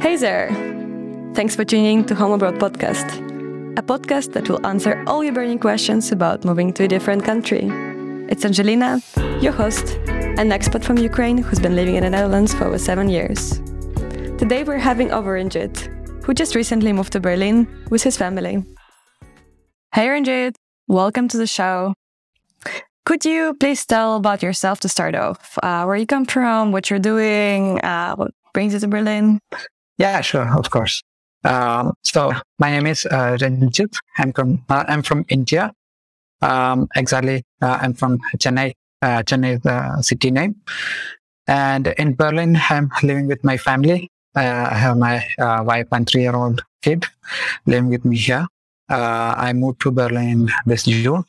Hey there! Thanks for tuning in to Home Abroad podcast, a podcast that will answer all your burning questions about moving to a different country. It's Angelina, your host, an expat from Ukraine who's been living in the Netherlands for over seven years. Today we're having over Renjith, who just recently moved to Berlin with his family. Hey Renjith, welcome to the show. Could you please tell about yourself to start off? Uh, where you come from, what you're doing, uh, what brings you to Berlin? Yeah, sure, of course. Um, so my name is uh, Renjith. I'm from uh, I'm from India. Um, exactly, uh, I'm from Chennai. Uh, Chennai is the city name. And in Berlin, I'm living with my family. Uh, I have my uh, wife and three-year-old kid living with me here. Uh, I moved to Berlin this June.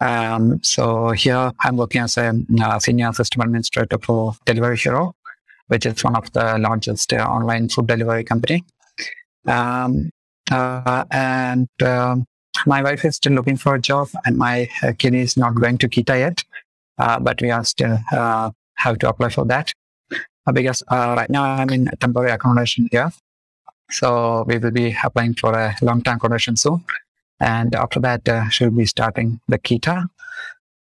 Um, so here I'm working as a uh, senior system administrator for Delivery Hero, which is one of the largest uh, online food delivery company. Um, uh, and um, my wife is still looking for a job, and my uh, kid is not going to Kita yet, but we are still have to apply for that because right now I'm in temporary accommodation here. So we will be applying for a long-term accommodation soon, and after that uh, she'll be starting the Kita.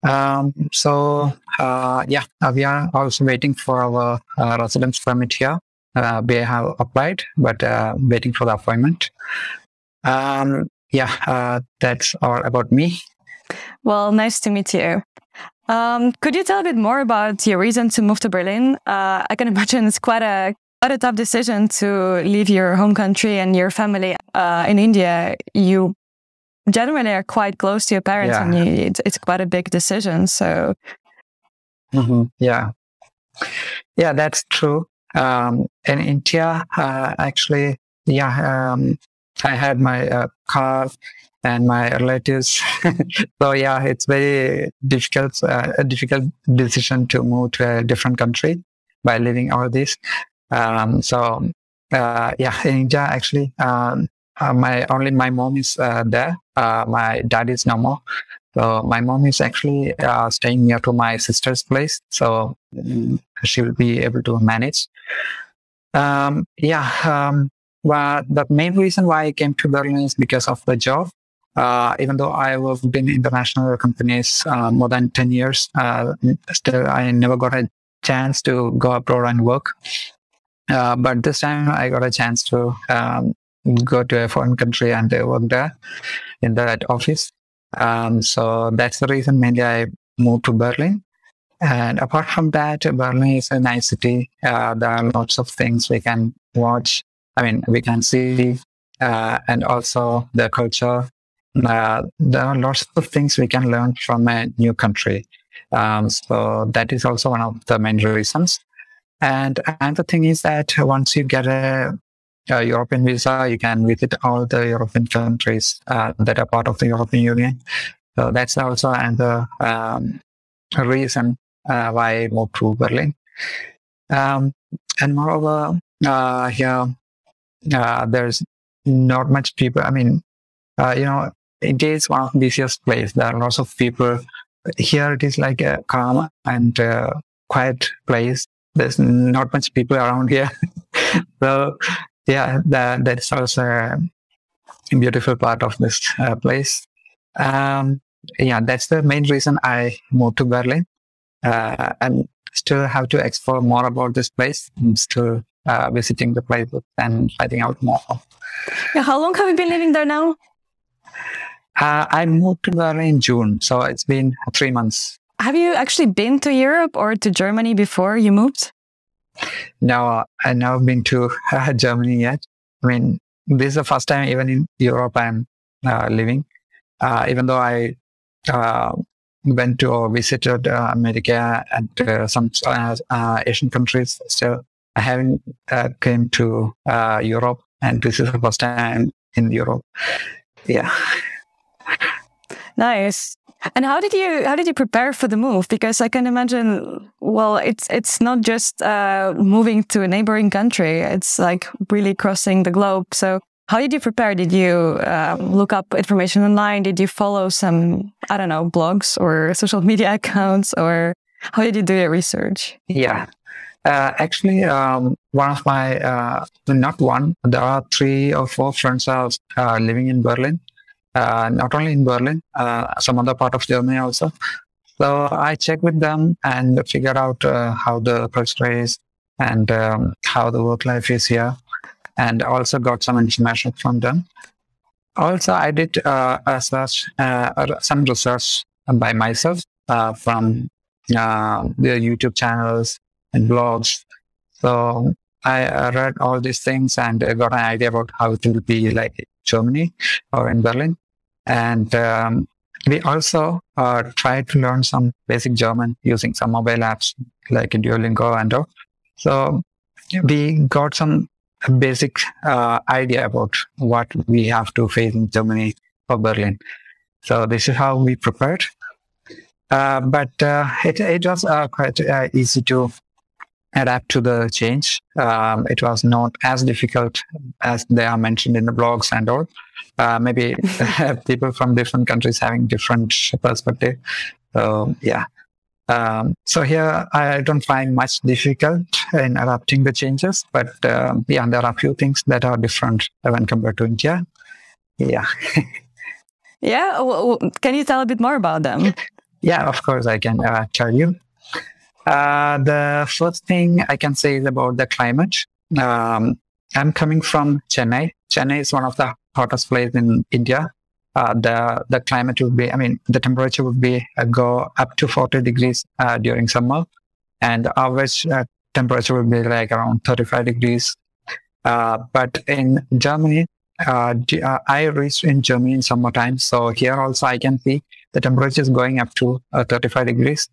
Um, so uh, yeah, uh, we are also waiting for our uh, residence permit here. Uh, we have applied, but uh, waiting for the appointment. Um, yeah, uh, that's all about me. Well, nice to meet you. Um, could you tell a bit more about your reason to move to Berlin? I can imagine it's quite a quite a tough decision to leave your home country and your family in India. You generally are quite close to your parents, Yeah. and you, it's, it's quite a big decision. So, hmm Yeah, yeah, that's true. Um, in India, uh, actually, yeah, um, I had my uh, car and my relatives. so yeah, it's very difficult, uh, a difficult decision to move to a different country by leaving all this. Um, so uh, yeah, in India, actually, um, uh, my only my mom is uh, there. Uh, my dad is no more. So my mom is actually uh, staying near to my sister's place, so mm, she will be able to manage. Um, yeah, um, but the main reason why I came to Berlin is because of the job. Uh, even though I have been in international companies uh, more than 10 years, uh, still I never got a chance to go abroad and work. Uh, but this time I got a chance to um, go to a foreign country and uh, work there in that office. Um, so that's the reason mainly I moved to Berlin. And apart from that, Berlin is a nice city. Uh, there are lots of things we can watch. I mean, we can see, uh, and also the culture. Uh, there are lots of things we can learn from a new country. Um, so that is also one of the main reasons. And another thing is that once you get a, a European visa, you can visit all the European countries uh, that are part of the European Union. So that's also another um, reason uh, why I moved to Berlin. Um, and moreover, uh, here uh, there's not much people. I mean, uh, you know, India is one of the busiest places. There are lots of people. Here it is like a calm and uh, quiet place. There's not much people around here. so yeah, that that's also a beautiful part of this uh, place. Um, yeah, that's the main reason I moved to Berlin. Uh, and still have to explore more about this place. I'm still uh, visiting the place and finding out more. yeah, how long have you been living there now? Uh, I moved to Berlin in June, so it's been three months. Have you actually been to Europe or to Germany before you moved? Now I've never been to uh, Germany yet. I mean, this is the first time even in Europe I'm uh, living. Uh, even though I uh, went to or visited uh, America and uh, some uh, uh, Asian countries, still I haven't uh, came to uh, Europe, and this is the first time in Europe. Yeah. Nice. And how did you how did you prepare for the move? Because I can imagine, well, it's it's not just uh, moving to a neighboring country; it's like really crossing the globe. So, how did you prepare? Did you um, look up information online? Did you follow some I don't know blogs or social media accounts, or how did you do your research? Yeah. Uh, actually, um, one of my, uh, not one, there are three or four friends are uh, living in Berlin. Uh, not only in Berlin, uh, some other part of Germany also. So I check with them and figure out uh, how the culture is and um, how the work life is here, and also got some information from them. Also, I did a search, some research by myself from uh, the YouTube channels and blogs. So I read all these things and got an idea about how it will be like Germany or in Berlin. And um, we also uh, tried to learn some basic German using some mobile apps like Duolingo and all. So we got some basic uh, idea about what we have to face in Germany or Berlin. So this is how we prepared. Uh, but uh, it, it was uh, quite uh, easy to adapt to the change. Um, it was not as difficult as they are mentioned in the blogs and all. Uh, maybe people from different countries having different perspective. So yeah. Um, so here I don't find much difficult in adapting the changes, but um, yeah, there are a few things that are different when compared to India. Yeah. yeah. Well, can you tell a bit more about them? Yeah, of course I can uh, tell you. Uh, the first thing I can say is about the climate. Um, I'm coming from Chennai. Chennai is one of the hottest places in India. Uh, the the climate will be, I mean, the temperature would be uh, go up to 40 degrees uh, during summer, and average uh, temperature will be like around 35 degrees. but in Germany, I reached in Germany in summertime, so here also I can see the temperature is going up to 35 degrees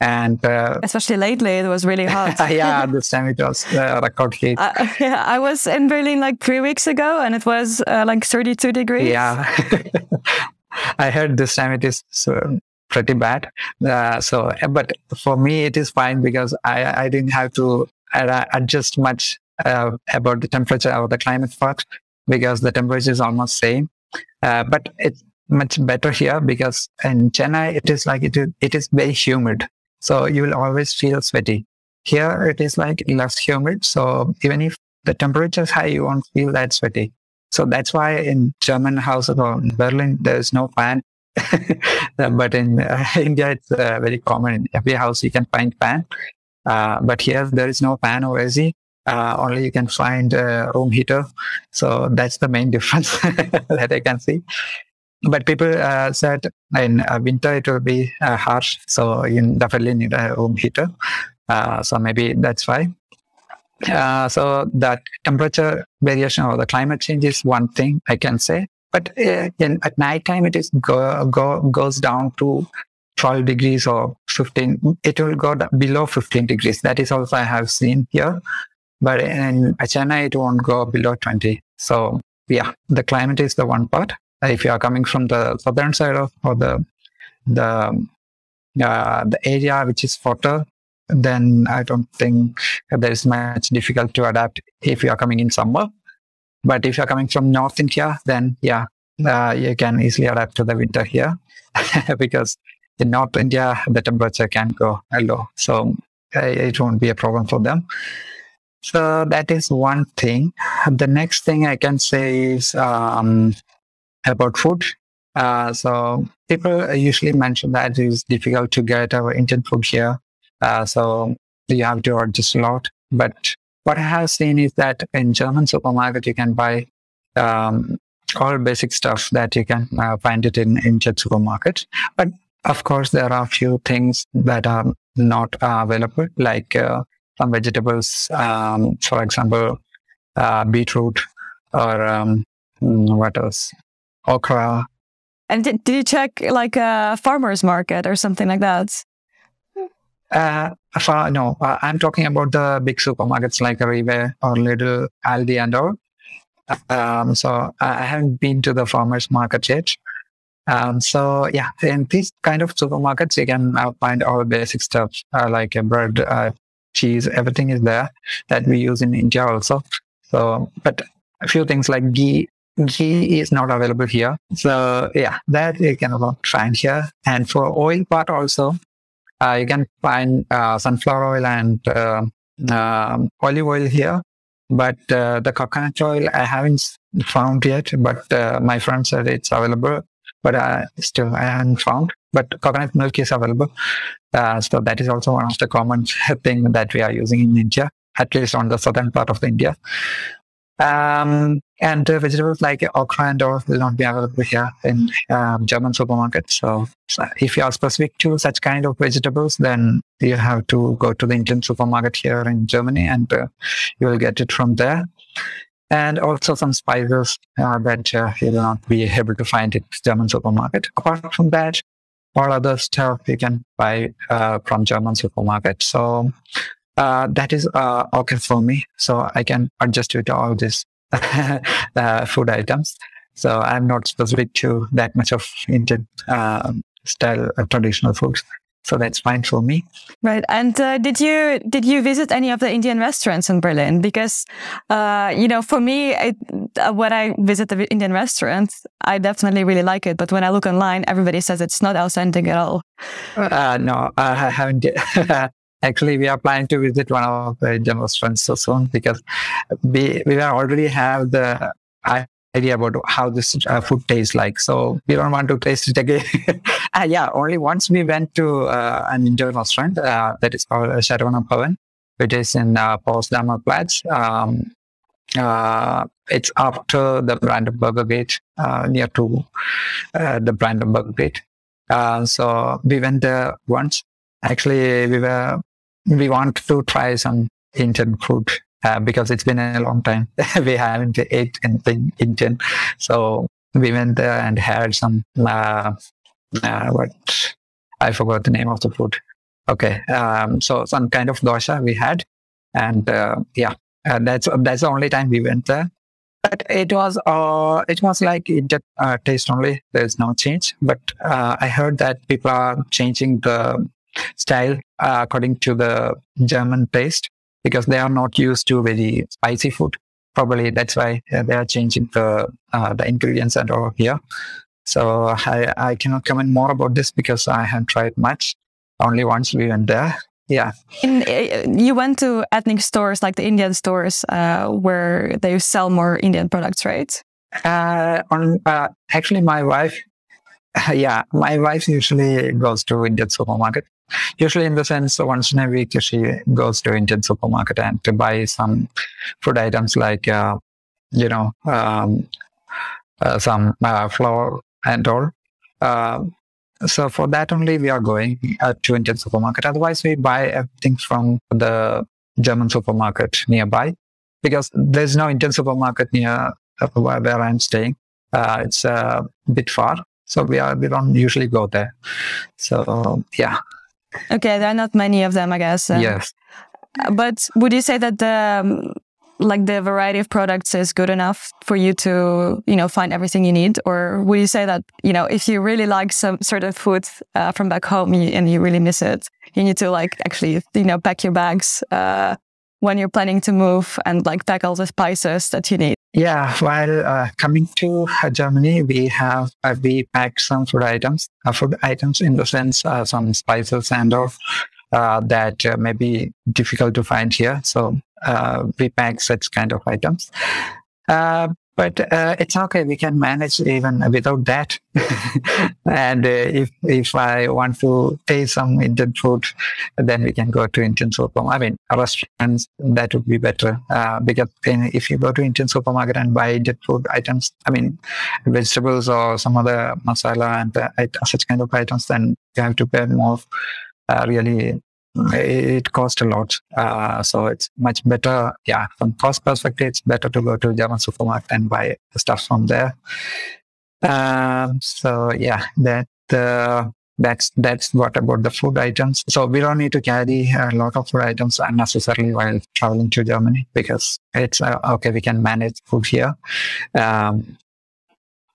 and uh, especially lately it was really hot. Yeah this time it was uh, record heat uh, yeah i was in berlin like three weeks ago and it was uh, like 32 degrees. Yeah. I heard this time it is so pretty bad. Uh, so but for me it is fine because i i didn't have to adjust much uh, about the temperature or the climate part because the temperature is almost same. But it's much better here because in Chennai it is like it is, it is very humid, so you will always feel sweaty. Here it is like less humid, so even if the temperature is high, you won't feel that sweaty. So that's why in German houses or in Berlin there is no fan, but in uh, India it's uh, very common. In every house you can find fan, uh, but here there is no fan or AC. Uh, only you can find a room heater. So that's the main difference that I can see but people uh, said in uh, winter it will be uh, harsh, so you definitely need a room heater. Uh, so maybe that's why. Uh, so that temperature variation or the climate change is one thing I can say. But uh, in, at night time it is go, go goes down to 12 degrees or 15. It will go below 15 degrees. That is also I have seen here. But in Chennai it won't go below 20. So yeah, the climate is the one part if you are coming from the southern side of or the the uh, the area which is hotter, then I don't think there is much difficult to adapt if you are coming in summer. But if you are coming from North India, then yeah, uh, you can easily adapt to the winter here because in North India the temperature can go low, so uh, it won't be a problem for them. So that is one thing. The next thing I can say is um, about food. Uh, so people usually mention that it is difficult to get our Indian food here. Uh, so you have to adjust a lot. But what I have seen is that in German supermarket, you can buy um, all basic stuff that you can uh, find it in Indian supermarket. But of course, there are a few things that are not uh, available, like uh, some vegetables, um, for example, uh, beetroot or um, what else? Okra. And did, did you check like a farmer's market or something like that? Uh, for, no, uh, I'm talking about the big supermarkets like Rewe or Lidl, Aldi, and all. Um, so I haven't been to the farmers market yet. Um, so yeah, in these kind of supermarkets, you can uh, find all the basic stuff uh, like bread, uh, cheese, everything is there that we use in India also. So, but a few things like ghee ghee is not available here. So yeah, that you can find here. And for oil part also, uh, you can find uh, sunflower oil and uh, olive oil here. but uh, the coconut oil I haven't found yet. But uh, my friend said it's available, but uh, still I haven't found. But coconut milk is available, uh, so that is also one of the common thing that we are using in India, at least on the southern part of India. Um, and vegetables like okra and all will not be available here in um, German supermarkets. So, so, if you are specific to such kind of vegetables, then you have to go to the Indian supermarket here in Germany, and uh, you will get it from there. And also some spices uh, that uh, you will not be able to find in German supermarket. Apart from that, all other stuff you can buy uh, from German supermarket. So uh, that is uh, okay for me. So I can adjust to all these uh, food items. So I'm not specific to that much of Indian um, style of traditional foods. So that's fine for me. Right. And uh, did you did you visit any of the Indian restaurants in Berlin? Because uh, you know, for me, it, uh, when I visit the Indian restaurants, I definitely really like it. But when I look online, everybody says it's not authentic at all. no, I haven't. Actually, we are planning to visit one of the Indian restaurants so soon because we we already have the idea about how this uh, food tastes like. So we don't want to taste it again. uh, yeah, only once we went to uh, an Indian restaurant uh, that is called Saravana Bhavan, which is in uh, Potsdamer Platz. Um, uh, it's after the Brandenburger Gate, uh, near to uh, the Brandenburger Gate. so we went there once. Actually, we were we want to try some Indian food uh, because it's been a long time. we haven't ate anything Indian, so we went there and had some uh, uh, what I forgot the name of the food. Okay, um, so some kind of dosa we had, and uh, yeah, that's that's the only time we went there. But it was uh, it was like Indian uh, taste only. There's no change. But I heard that people are changing the style uh, according to the German taste because they are not used to very spicy food. Probably that's why uh, they are changing the uh, the ingredients and all here. So I, I cannot comment more about this because I haven't tried much. Only once we went there. Yeah. In, uh, you went to ethnic stores like the Indian stores uh, where they sell more Indian products, right? Uh, on actually, my wife yeah, my wife usually goes to Indian supermarket usually in the sense once in a week she goes to Indian supermarket and to buy some food items like uh, you know um, uh, some uh, flour and all. Uh, so for that only we are going uh, to Indian supermarket. Otherwise we buy everything from the German supermarket nearby because there's no Indian supermarket near uh, where I'm staying. it's a bit far. So we are we don't usually go there. So yeah, Okay, there are not many of them, I guess. Uh, yes. But would you say that the um, like the variety of products is good enough for you to you know find everything you need, or would you say that you know if you really like some certain food uh, from back home and you really miss it, you need to like actually you know pack your bags uh, when you're planning to move and like pack all the spices that you need? Yeah, while uh, coming to uh, Germany, we have uh, we packed some food items, uh, food items in the sense uh, some spices and all uh, that may be difficult to find here. So we pack such kind of items but uh, it's okay. We can manage even without that. and uh, if if I want to taste some Indian food, then we can go to Indian supermarket. I mean, restaurants that would be better uh, because if you go to Indian supermarket and buy Indian food items, I mean, vegetables or some other masala and uh, such kind of items, then you have to pay more. Uh, really it costs a lot. Uh, so it's much better. Yeah, from cost perspective, it's better to go to German supermarket and buy stuff from there. Um, so yeah, that uh, that's that's what about the food items. So we don't need to carry a lot of food items unnecessarily while traveling to Germany because it's uh, okay. We can manage food here. Um,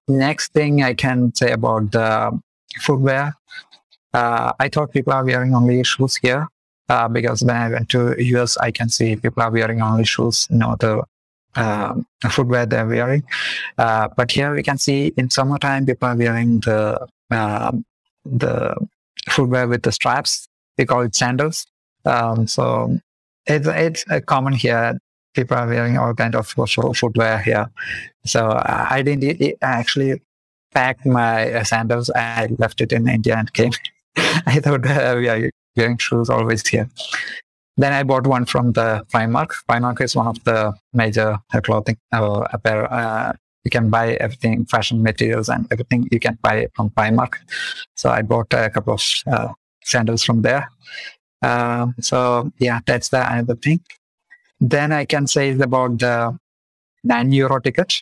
next thing I can say about the footwear uh, I thought people are wearing only shoes here uh, because when I went to US, I can see people are wearing only shoes, no the uh, footwear they're wearing. Uh, but here we can see in summertime people are wearing the um, the footwear with the straps. We call it sandals. Um, so it's it's common here people are wearing all kind of footwear here. So I didn't actually pack my sandals. I left it in India and came. I thought uh, are wearing shoes always here. Then I bought one from the Primark. Primark is one of the major clothing uh, apparel. Uh, you can buy everything, fashion materials and everything you can buy from Primark. So I bought a couple of uh, sandals from there. Um, so yeah, that's the other thing. Then I can say about the nine euro ticket.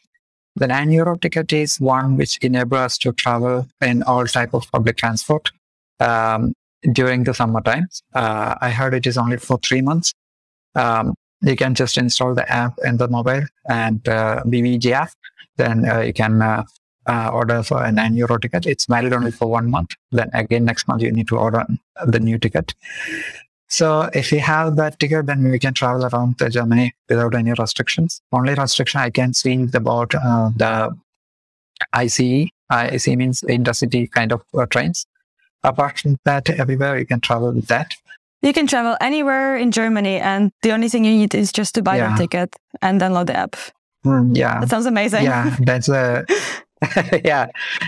The nine euro ticket is one which enables us to travel in all type of public transport um, during the summer times. Uh, I heard it is only for three months. Um, you can just install the app in the mobile and uh, BVG app. Then uh, you can uh, uh, order for a nine euro ticket. It's valid only for one month. Then again, next month you need to order the new ticket. So if you have that ticket, then we can travel around Germany without any restrictions. Only restriction I can see is about uh, the ICE. ICE means intercity kind of uh, trains. Apart from that, everywhere you can travel with that. You can travel anywhere in Germany, and the only thing you need is just to buy yeah. the ticket and download the app. Mm, yeah, that sounds amazing. Yeah, that's a yeah,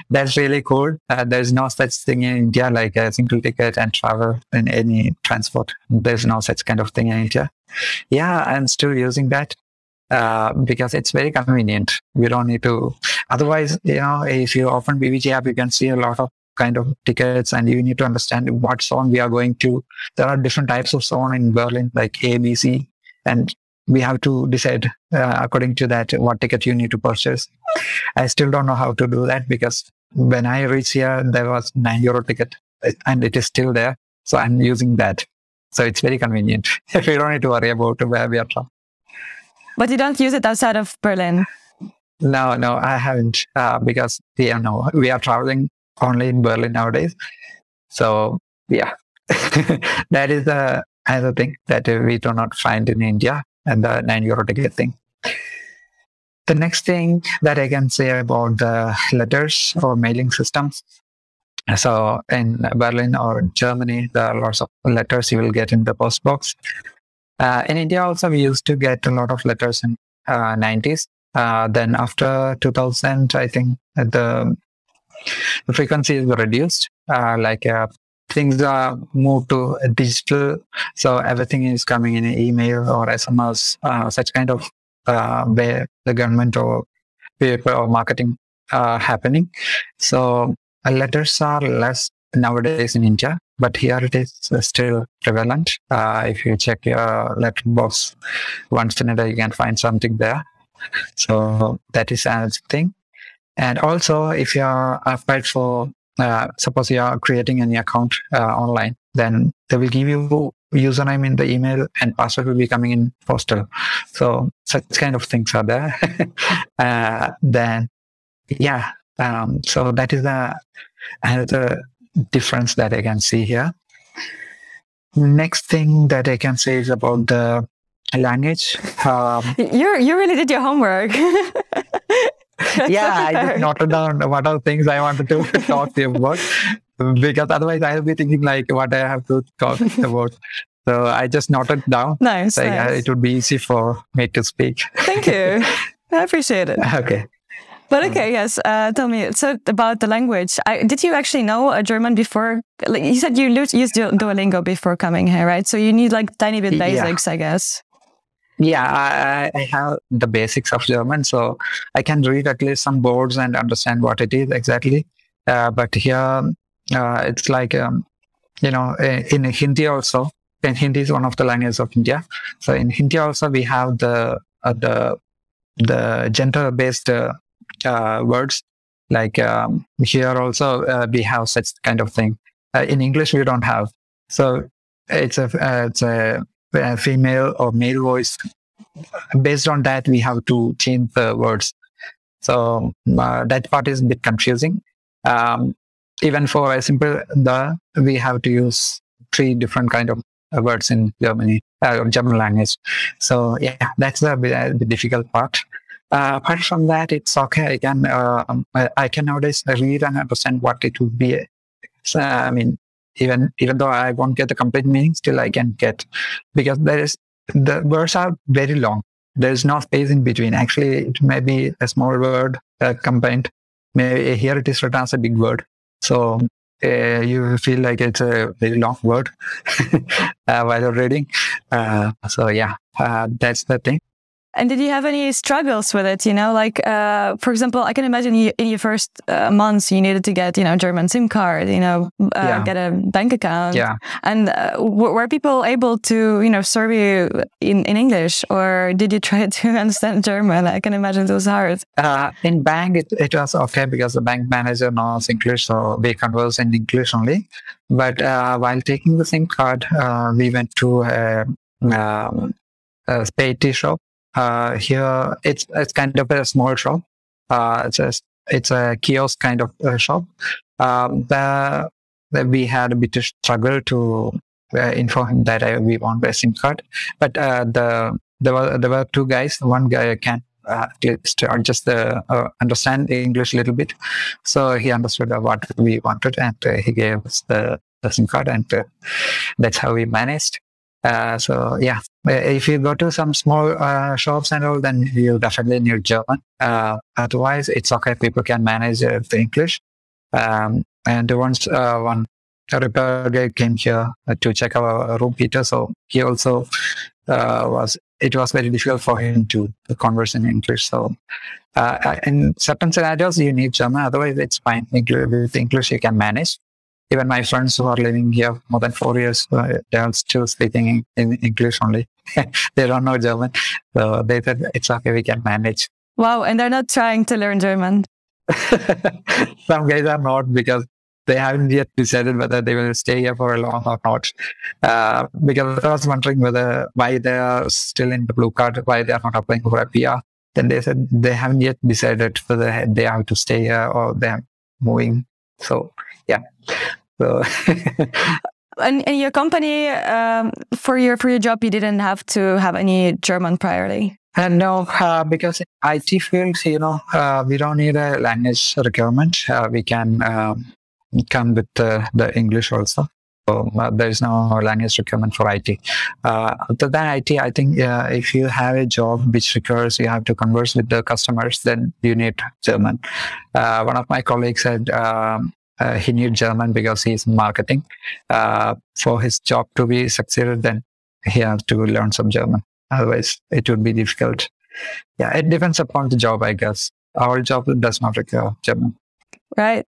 that's really cool. Uh, there's no such thing in India like a single ticket and travel in any transport. There's no such kind of thing in India. Yeah, I'm still using that uh, because it's very convenient. We don't need to. Otherwise, you know, if you open BVG app, you can see a lot of kind of tickets and you need to understand what zone we are going to. There are different types of zone in Berlin, like A, B, C, and we have to decide uh, according to that what ticket you need to purchase. I still don't know how to do that because when I reached here, there was nine euro ticket and it is still there. So I'm using that. So it's very convenient. we don't need to worry about where we are from. But you don't use it outside of Berlin? No, no, I haven't uh, because you know we are traveling only in Berlin nowadays. So yeah, that is the other thing that we do not find in India and the nine euro ticket thing. The next thing that I can say about the letters or mailing systems. So in Berlin or Germany, there are lots of letters you will get in the post box. Uh, in India also, we used to get a lot of letters in uh, 90s. Uh, then after 2000, I think the, the frequency is reduced. Uh, like uh, things are moved to digital. So everything is coming in email or SMS, uh, such kind of uh, where the government or paper or marketing are happening. So uh, letters are less nowadays in India, but here it is still prevalent. Uh, if you check your letter box once in a day, you can find something there. So that is another thing. And also, if you are applied for uh, suppose you are creating an account uh, online, then they will give you username in the email and password will be coming in postal. So such kind of things are there. uh, then, yeah. Um, so that is the another difference that I can see here. Next thing that I can say is about the language. Um, you you really did your homework. yeah, I just noted down what are the things I wanted to talk to you about because otherwise I'll be thinking like what I have to talk about. So I just noted down. Nice, so nice. It would be easy for me to speak. Thank you. I appreciate it. Okay. But okay, yes. Uh, tell me. So about the language, I, did you actually know a German before? Like you said you used Duolingo before coming here, right? So you need like tiny bit basics, yeah. I guess. Yeah, I, I, have the basics of German, so I can read at least some boards and understand what it is exactly. Uh, but here, uh, it's like um, you know, in Hindi also. And Hindi is one of the languages of India. So in Hindi also we have the uh, the the gender-based uh, uh, words. Like um, here also uh, we have such kind of thing. in English we don't have. So it's a it's a female or male voice. Based on that, we have to change the words. So uh, that part is a bit confusing. Um, even for a simple the, we have to use three different kind of words in Germany, uh, German language. So yeah, that's the, the difficult part. Uh, apart from that, it's okay. I can uh, I can nowadays read and understand what it would be. So, I mean, even even though I won't get the complete meaning, still I can get because there is the words are very long. there's no space in between. Actually, it may be a small word uh, combined. Maybe here it is written as a big word. So uh, you feel like it's a very long word uh, while you're reading. Uh, so yeah, uh, that's the thing. And did you have any struggles with it? You know, like uh, for example, I can imagine you, in your first uh, months you needed to get you know German SIM card, you know, uh, yeah. get a bank account. Yeah. And uh, were people able to you know serve you in, in English, or did you try to understand German? I can imagine it was hard. Uh, in bank, it, it was okay because the bank manager knows English, so we converse in English only. But uh, while taking the SIM card, we went to a, um, a Späti shop uh, here, it's it's kind of a small shop. Uh, it's a it's a kiosk kind of uh, shop. Um, the, the, we had a bit of struggle to uh, inform him that I, we want a SIM card, but uh, the there were there were two guys. One guy can uh, at least just uh, uh, understand English a little bit. So he understood what we wanted and uh, he gave us the, the SIM card and uh, that's how we managed. Uh, so yeah, uh, if you go to some small uh, shops and all, then you definitely need German. Uh, otherwise, it's okay. People can manage uh, the English. Um, and once uh, one repair guy came here to check our room heater, so he also was. It was very difficult for him to converse in English. So in certain scenarios, you need German. Otherwise, it's fine. With English, you can manage even my friends who are living here more than four years, uh, they are still speaking in, English only. they don't know German. So they said, it's okay, we can manage. Wow. And they're not trying to learn German. Some guys are not because they haven't yet decided whether they will stay here for a long or not. Uh, because I was wondering whether why they are still in the blue card, why they are not applying for a PR. Then they said they haven't yet decided whether they have to stay here or they're moving. So yeah, so. and, and your company um, for your for your job, you didn't have to have any German priorly. Uh, no, uh, because IT fields, you know, uh, we don't need a language requirement. Uh, we can um, come with the English also. So uh, there is no language requirement for IT. Uh, other than IT, I think if you have a job which requires you have to converse with the customers, then you need German. one of my colleagues said um, uh, he needs German because he's in marketing. Uh, for his job to be succeeded, then he has to learn some German. Otherwise, it would be difficult. Yeah, it depends upon the job, I guess. Our job does not require German. Right.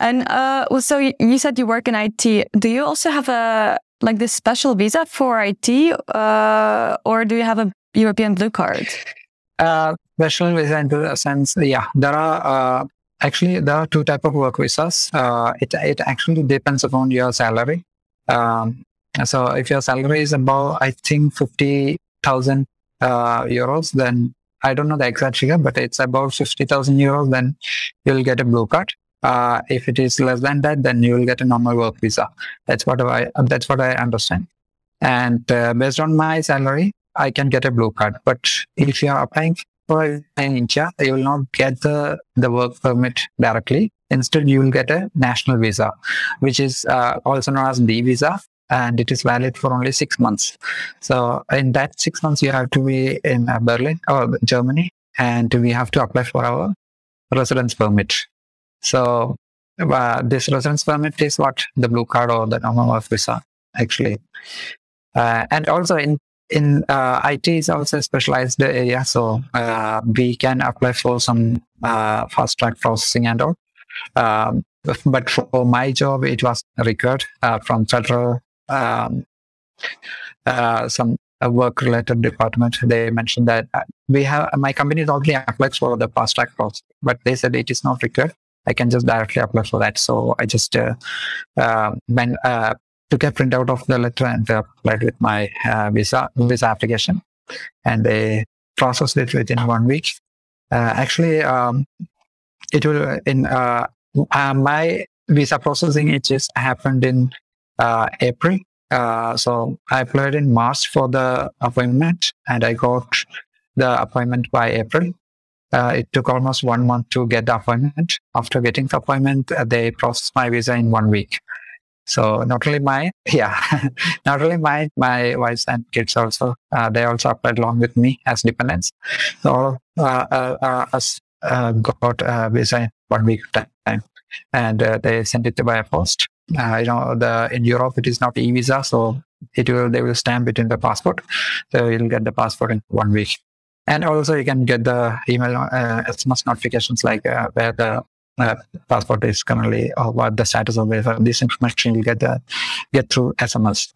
And uh, well, so you said you work in IT. Do you also have a like this special visa for IT, uh, or do you have a European blue card? Uh, special visa in the sense, yeah, there are uh, Actually, there are two type of work visas. Uh, it it actually depends upon your salary. Um, so if your salary is about, I think, fifty thousand uh, euros, then I don't know the exact figure, but it's about fifty thousand euros. Then you'll get a blue card. Uh, if it is less than that, then you will get a normal work visa. That's what I that's what I understand. And uh, based on my salary, I can get a blue card. But if you are applying for in India, you will not get the, the work permit directly. Instead, you will get a national visa, which is uh, also known as D visa, and it is valid for only six months. So, in that six months, you have to be in uh, Berlin or Germany, and we have to apply for our residence permit. So, uh, this residence permit is what the blue card or the normal visa actually. Uh, and also in in uh, IT is also a specialized area, so uh, we can apply for some uh, fast track processing and all. Um, but for my job, it was required uh, from federal um, uh, some work related department. They mentioned that uh, we have my company is already applied for the fast track process, but they said it is not required. I can just directly apply for that. So I just uh, uh, when uh, took a printout of the letter and applied with my uh, visa visa application, and they processed it within one week. Uh, actually, um, it will in uh, uh my visa processing. It just happened in uh, April. Uh, so I applied in March for the appointment, and I got the appointment by April. it took almost one month to get the appointment. After getting the appointment, they processed my visa in one week. So not only my, yeah, not only my, my wife and kids also, uh, they also applied along with me as dependents. So uh, uh, uh, us uh, got visa one week time, and they sent it by post. You know, the in Europe it is not e visa, so it will they will stamp it in the passport, so you'll get the passport in one week. And also you can get the email uh, SMS notifications like uh, where the uh, passport is currently or what the status of it. This information you get the, get through SMS.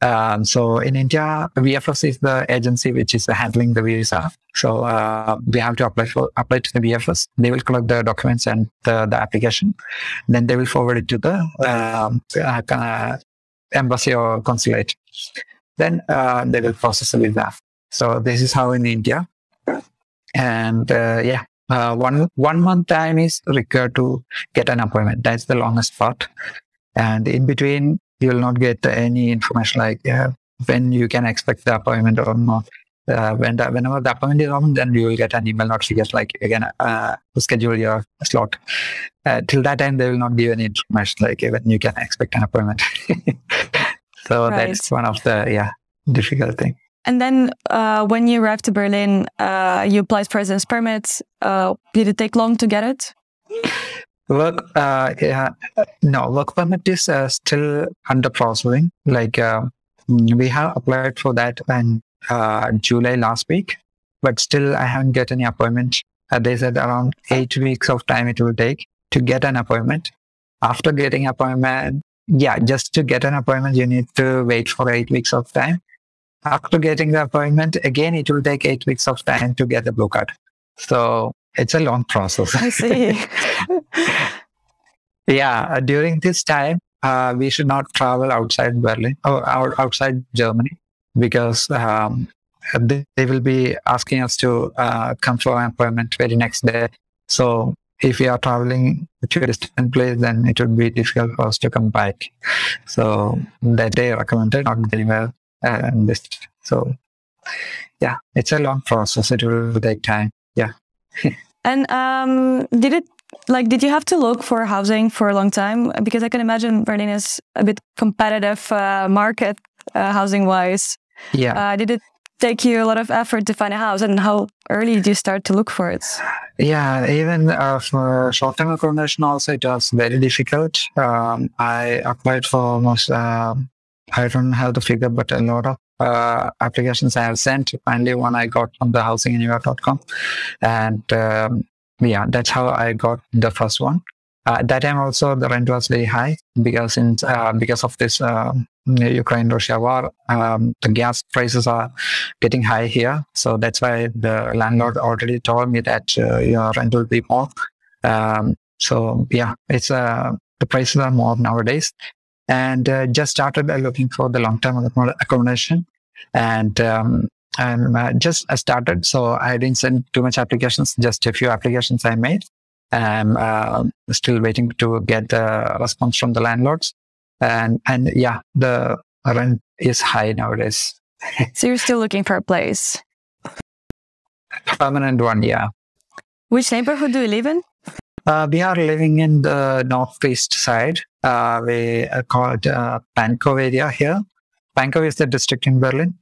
Um, so in India, VFS is the agency which is handling the visa. So uh, we have to apply for apply to the VFS. They will collect the documents and the, the application. Then they will forward it to the um, uh, embassy or consulate. Then uh, they will process the visa. So this is how in India. And uh, yeah, uh, one one month time is required to get an appointment. That's the longest part. And in between, you will not get any information like uh, when you can expect the appointment or not. Uh, when the, whenever the appointment is on, then you will get an email notification like again uh, to schedule your slot. Uh, till that time, they will not give any information like when you can expect an appointment. so Right. that's one of the yeah difficult thing. And then uh, when you arrived to Berlin, uh, you applied for residence permit. Uh, did it take long to get it? Work, uh, yeah, no, work permit is uh, still under processing. Like uh, we have applied for that in July last week, but still I haven't get any appointment. They said around eight weeks of time it will take to get an appointment. After getting appointment, yeah, just to get an appointment, you need to wait for eight weeks of time. After getting the appointment, again, it will take eight weeks of time to get the blue card. So it's a long process. I see. Yeah, uh, during this time, uh, we should not travel outside Berlin or out- outside Germany because um, they, they will be asking us to uh, come for an appointment very next day. So if we are traveling to a distant place, then it would be difficult for us to come back. So that they recommended not very well. And this, so yeah, it's a long process. It will take time. Yeah. and um, did it like did you have to look for housing for a long time? Because I can imagine Berlin is a bit competitive uh, market uh, housing wise. Yeah. Uh, did it take you a lot of effort to find a house, and how early did you start to look for it? Yeah, even uh, for short-term accommodation also it was very difficult. Um, I applied for almost, um I don't have the figure, but a lot of uh, applications I have sent. Finally, one I got from the housinganywhere.com. And um, yeah, that's how I got the first one. Uh, at that time also the rent was very high because in, uh, because of this um, Ukraine-Russia war, um, the gas prices are getting high here. So that's why the landlord already told me that uh, your rent will be more. Um, so yeah, it's uh, the prices are more nowadays. And uh, just started uh, looking for the long-term accommodation, and um, and uh, just I started. So I didn't send too much applications. Just a few applications I made. I'm uh, still waiting to get the response from the landlords. And and yeah, the rent is high nowadays. So you're still looking for a place. Permanent one, yeah. Which neighborhood do you live in? Uh, we are living in the northeast side. Uh, we are called uh, Pankow area here. Pankow is the district in Berlin.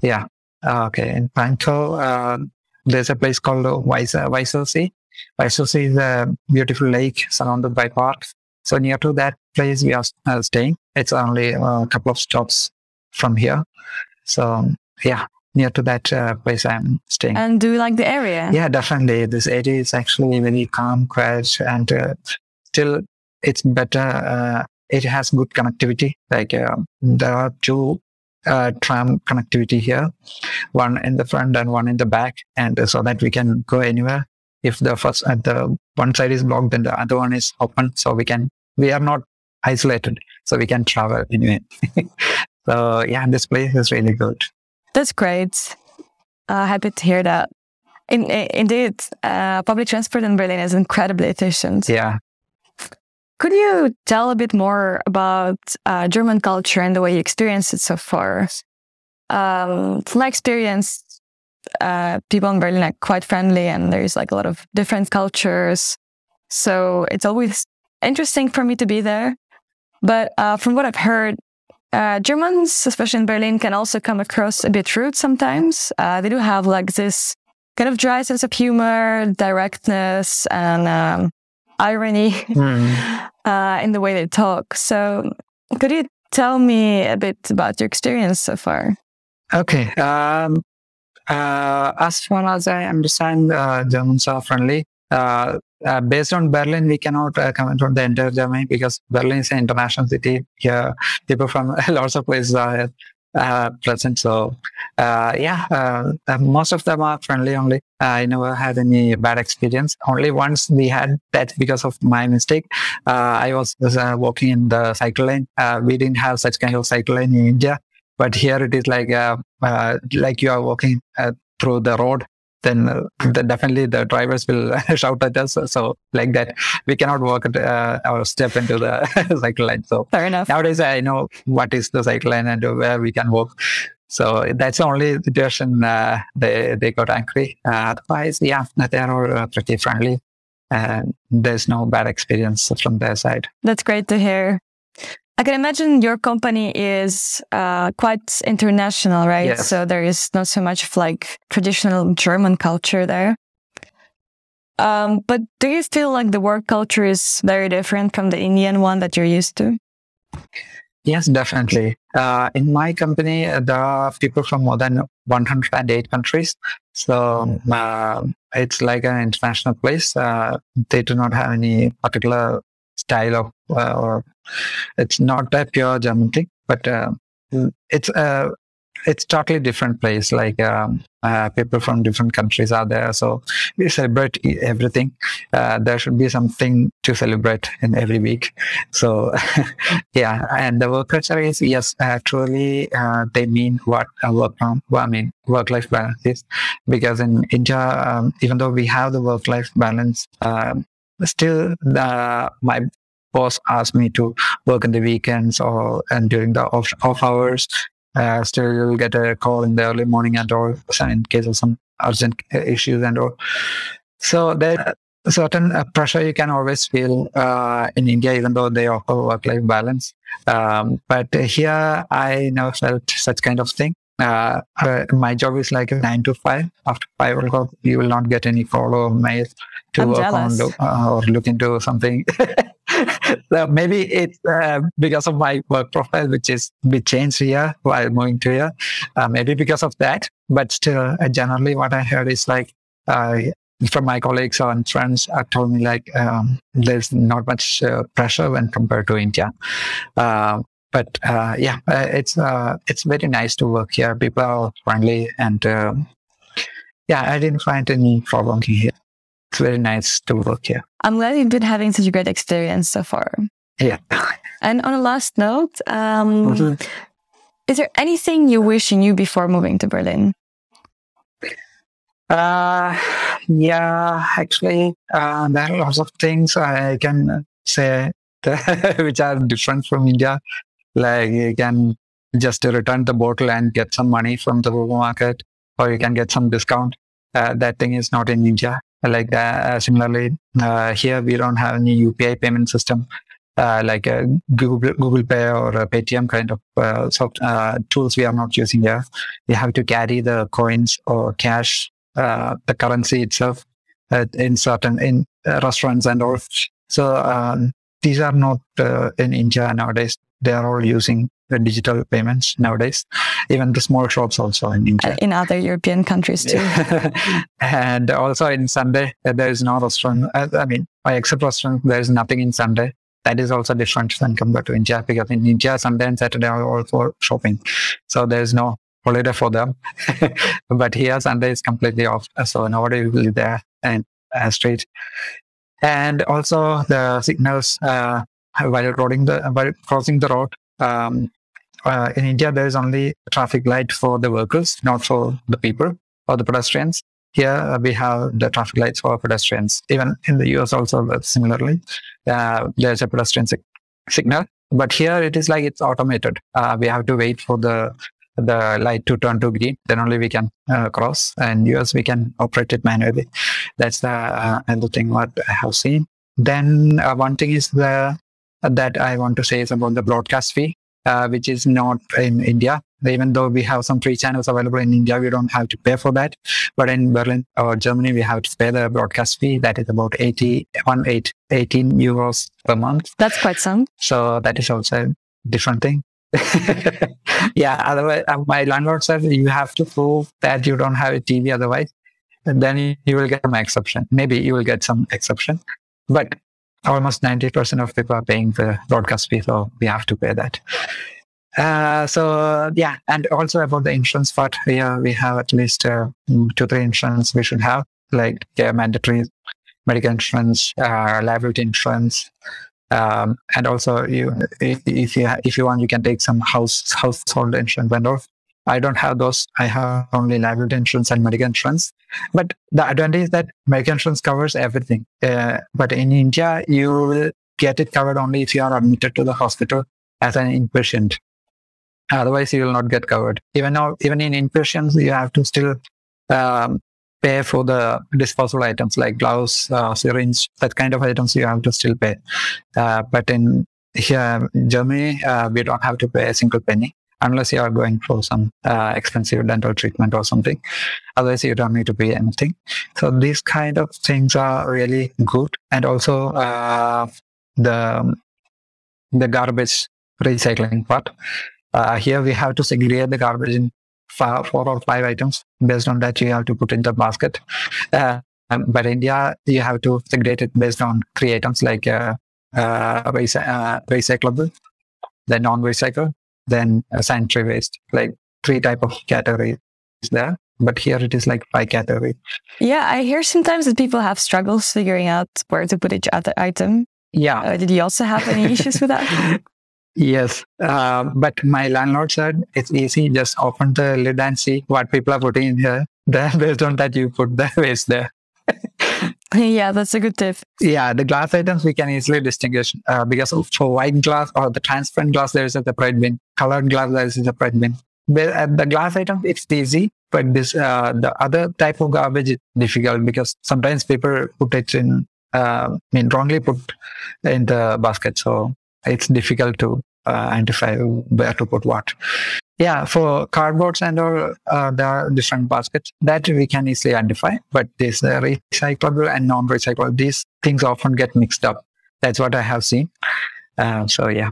Yeah. Okay. In Pankow, uh, there's a place called Weiser, Weißensee. Weißensee is a beautiful lake surrounded by parks. So near to that place we are uh, staying. It's only a couple of stops from here. So yeah, near to that uh, place I'm staying. And do you like the area? Yeah, definitely. This area is actually very calm, quiet, and uh, still it's better. Uh, it has good connectivity. Like uh, there are two uh, tram connectivity here, one in the front and one in the back, and uh, so that we can go anywhere. If the first at the one side is blocked, then the other one is open, so we can. We are not isolated, so we can travel anyway. so yeah, this place is really good. That's great. Uh, happy to hear that. In, i- indeed, uh, public transport in Berlin is incredibly efficient. Yeah. Could you tell a bit more about uh, German culture and the way you experienced it so far? Um, from my experience, uh, people in Berlin are quite friendly and there's like a lot of different cultures. So it's always interesting for me to be there. But uh, from what I've heard, uh, Germans, especially in Berlin, can also come across a bit rude sometimes. Uh, they do have like this kind of dry sense of humor, directness, and um, irony mm. uh, in the way they talk. So, could you tell me a bit about your experience so far? Okay. Um, uh, as far as I understand, uh, Germans are friendly. Uh, uh, based on Berlin, we cannot uh, comment on the entire Germany because Berlin is an international city. Here, people from lots of places are uh, present. So, uh, yeah, uh, uh most of them are friendly only. I never had any bad experience. Only once we had that because of my mistake. I was, walking in the cycle lane. we didn't have such kind of cycle lane in India, but here it is like like you are walking through the road then, uh, definitely the drivers will shout at us. So like that, we cannot walk uh, or step into the cycle lane. So fair enough. Nowadays, I know what is the cycle lane and where we can walk. So that's the only situation uh, they they got angry. Uh, otherwise, yeah, they are all uh, pretty friendly, and there's no bad experience from their side. That's great to hear. I can imagine your company is uh, quite international, right? Yes. So there is not so much of like traditional German culture there. Um, but do you feel like the work culture is very different from the Indian one that you're used to? Yes, definitely. Uh, in my company, there are people from more than 108 countries. So uh, it's like an international place. Uh, they do not have any particular style of uh, or it's not a pure German thing, but uh, it's a uh, it's totally different place. Like um, uh, people from different countries are there, so we celebrate everything. Uh, there should be something to celebrate in every week. So yeah, and the work culture is yes, uh, truly they mean what a work from. Well, I mean work life balance is, because in India, um, even though we have the work life balance. Um, still uh, my boss asked me to work in the weekends or and during the off, off hours uh, still you'll get a call in the early morning and or in case of some urgent issues and or so there certain uh, pressure you can always feel uh, in India, even though they offer work-life balance. Um, but here, I never felt such kind of thing. Uh, my job is like a nine to five. After five o'clock, you will not get any call or mail to I'm work jealous. on uh, or look into something. so maybe it's uh, because of my work profile, which is be changed here while moving to here. Uh, maybe because of that, but still, uh, generally, what I heard is like uh, from my colleagues and friends uh, told me like um, there's not much pressure when compared to India but uh, yeah, uh, it's uh, it's very nice to work here. People are friendly, and um, yeah, I didn't find any problem here. It's very nice to work here. I'm glad you've been having such a great experience so far. Yeah. And on a last note, um, mm-hmm. is there anything you wish you knew before moving to Berlin? Uh, yeah, actually, uh, there are lots of things I can say which are different from India. Like you can just return the bottle and get some money from the supermarket, or you can get some discount. Uh, that thing is not in India. Like that. Uh, similarly, uh, here we don't have any UPI payment system. Uh, like a Google, Google Pay or a Paytm kind of uh, soft, uh, tools we are not using here. You have to carry the coins or cash, uh, the currency itself uh, in certain in restaurants and all. So um, these are not in India nowadays they are all using the digital payments nowadays. Even the small shops also in India. In other European countries too. and also in Sunday, uh, there is no restaurant. Uh, I mean, I except restaurant, there is nothing in Sunday. That is also different than compared to India because in India, Sunday and Saturday are all for shopping. So there is no holiday for them. but here, Sunday is completely off. So nobody will be there and uh, straight. And also the signals, uh, while the while crossing the road. Um, uh, in India, there is only traffic light for the vehicles, not for the people or the pedestrians. Here uh, we have the traffic lights for pedestrians. Even in the US also similarly, uh, there's a pedestrian sig- signal. But here it is like it's automated. Uh, we have to wait for the the light to turn to green. Then only we can uh, cross. And US we can operate it manually. That's the uh, other thing what I have seen. Then one thing is the that I want to say is about the broadcast fee, uh, which is not in India. Even though we have some free channels available in India, we don't have to pay for that. But in Berlin or Germany, we have to pay the broadcast fee. That is about 80, 18 euros per month. That's quite some. So that is also a different thing. yeah, otherwise, uh, my landlord said you have to prove that you don't have a TV otherwise. And then you will get some exception. Maybe you will get some exception. But almost 90% of people are paying the broadcast fee, so we have to pay that. Uh, so yeah, and also about the insurance part, yeah, we have at least uh, two, three insurance we should have, like yeah, mandatory medical insurance, uh, liability insurance, um, and also you, if, if you if you want, you can take some house household insurance vendor. I don't have those. I have only liability insurance and medical insurance. But the advantage is that medical insurance covers everything. Uh, but in India, you will get it covered only if you are admitted to the hospital as an inpatient. Otherwise, you will not get covered. Even now, even in inpatients, you have to still um, pay for the disposable items like gloves, uh, syringe, that kind of items. You have to still pay. Uh, but in here, Germany, uh, we don't have to pay a single penny unless you are going for some uh, expensive dental treatment or something. Otherwise, you don't need to pay anything. So these kind of things are really good. And also uh, the the garbage recycling part. Uh, here we have to segregate the garbage in four, or five items. Based on that, you have to put in the basket. Uh, um, but India, you have to segregate it based on three items like uh, uh, uh recyclable, the non-recycle, then sanitary waste. Like three type of categories there. But here it is like five category. Yeah, I hear sometimes that people have struggles figuring out where to put each other item. Yeah. Uh, did you also have any issues with that? Yes, uh, but my landlord said it's easy. Just open the lid and see what people are putting in here. Then based on that, you put the waste there. yeah, that's a good tip. Yeah, the glass items we can easily distinguish uh, because for white glass or the transparent glass, there is a separate bin. Colored glass, there is a separate bin. But uh, the glass item, it's easy, but this uh, the other type of garbage is difficult because sometimes people put it in, uh, I mean, wrongly put in the basket. So it's difficult to uh, identify where to put what. Yeah, for cardboards and all, uh, there are different baskets that we can easily identify. But this uh, recyclable and non-recyclable, these things often get mixed up. That's what I have seen. Uh, so yeah.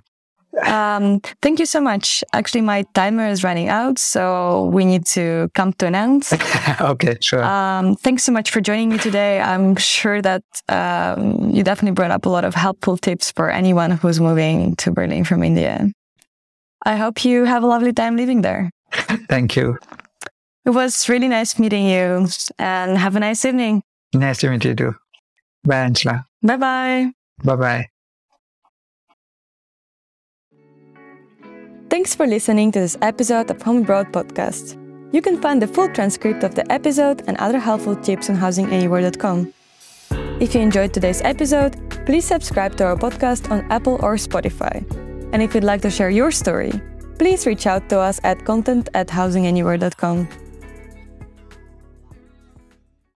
Um, thank you so much. Actually, my timer is running out, so we need to come to an end. okay, sure. Um, thanks so much for joining me today. I'm sure that um, you definitely brought up a lot of helpful tips for anyone who's moving to Berlin from India. I hope you have a lovely time living there. thank you. It was really nice meeting you, and have a nice evening. Nice to meet you too. Bye, Angela. Bye bye. Bye bye. Thanks for listening to this episode of Home Abroad Podcast. You can find the full transcript of the episode and other helpful tips on housinganywhere.com. If you enjoyed today's episode, please subscribe to our podcast on Apple or Spotify. And if you'd like to share your story, please reach out to us at content at housinganywhere.com.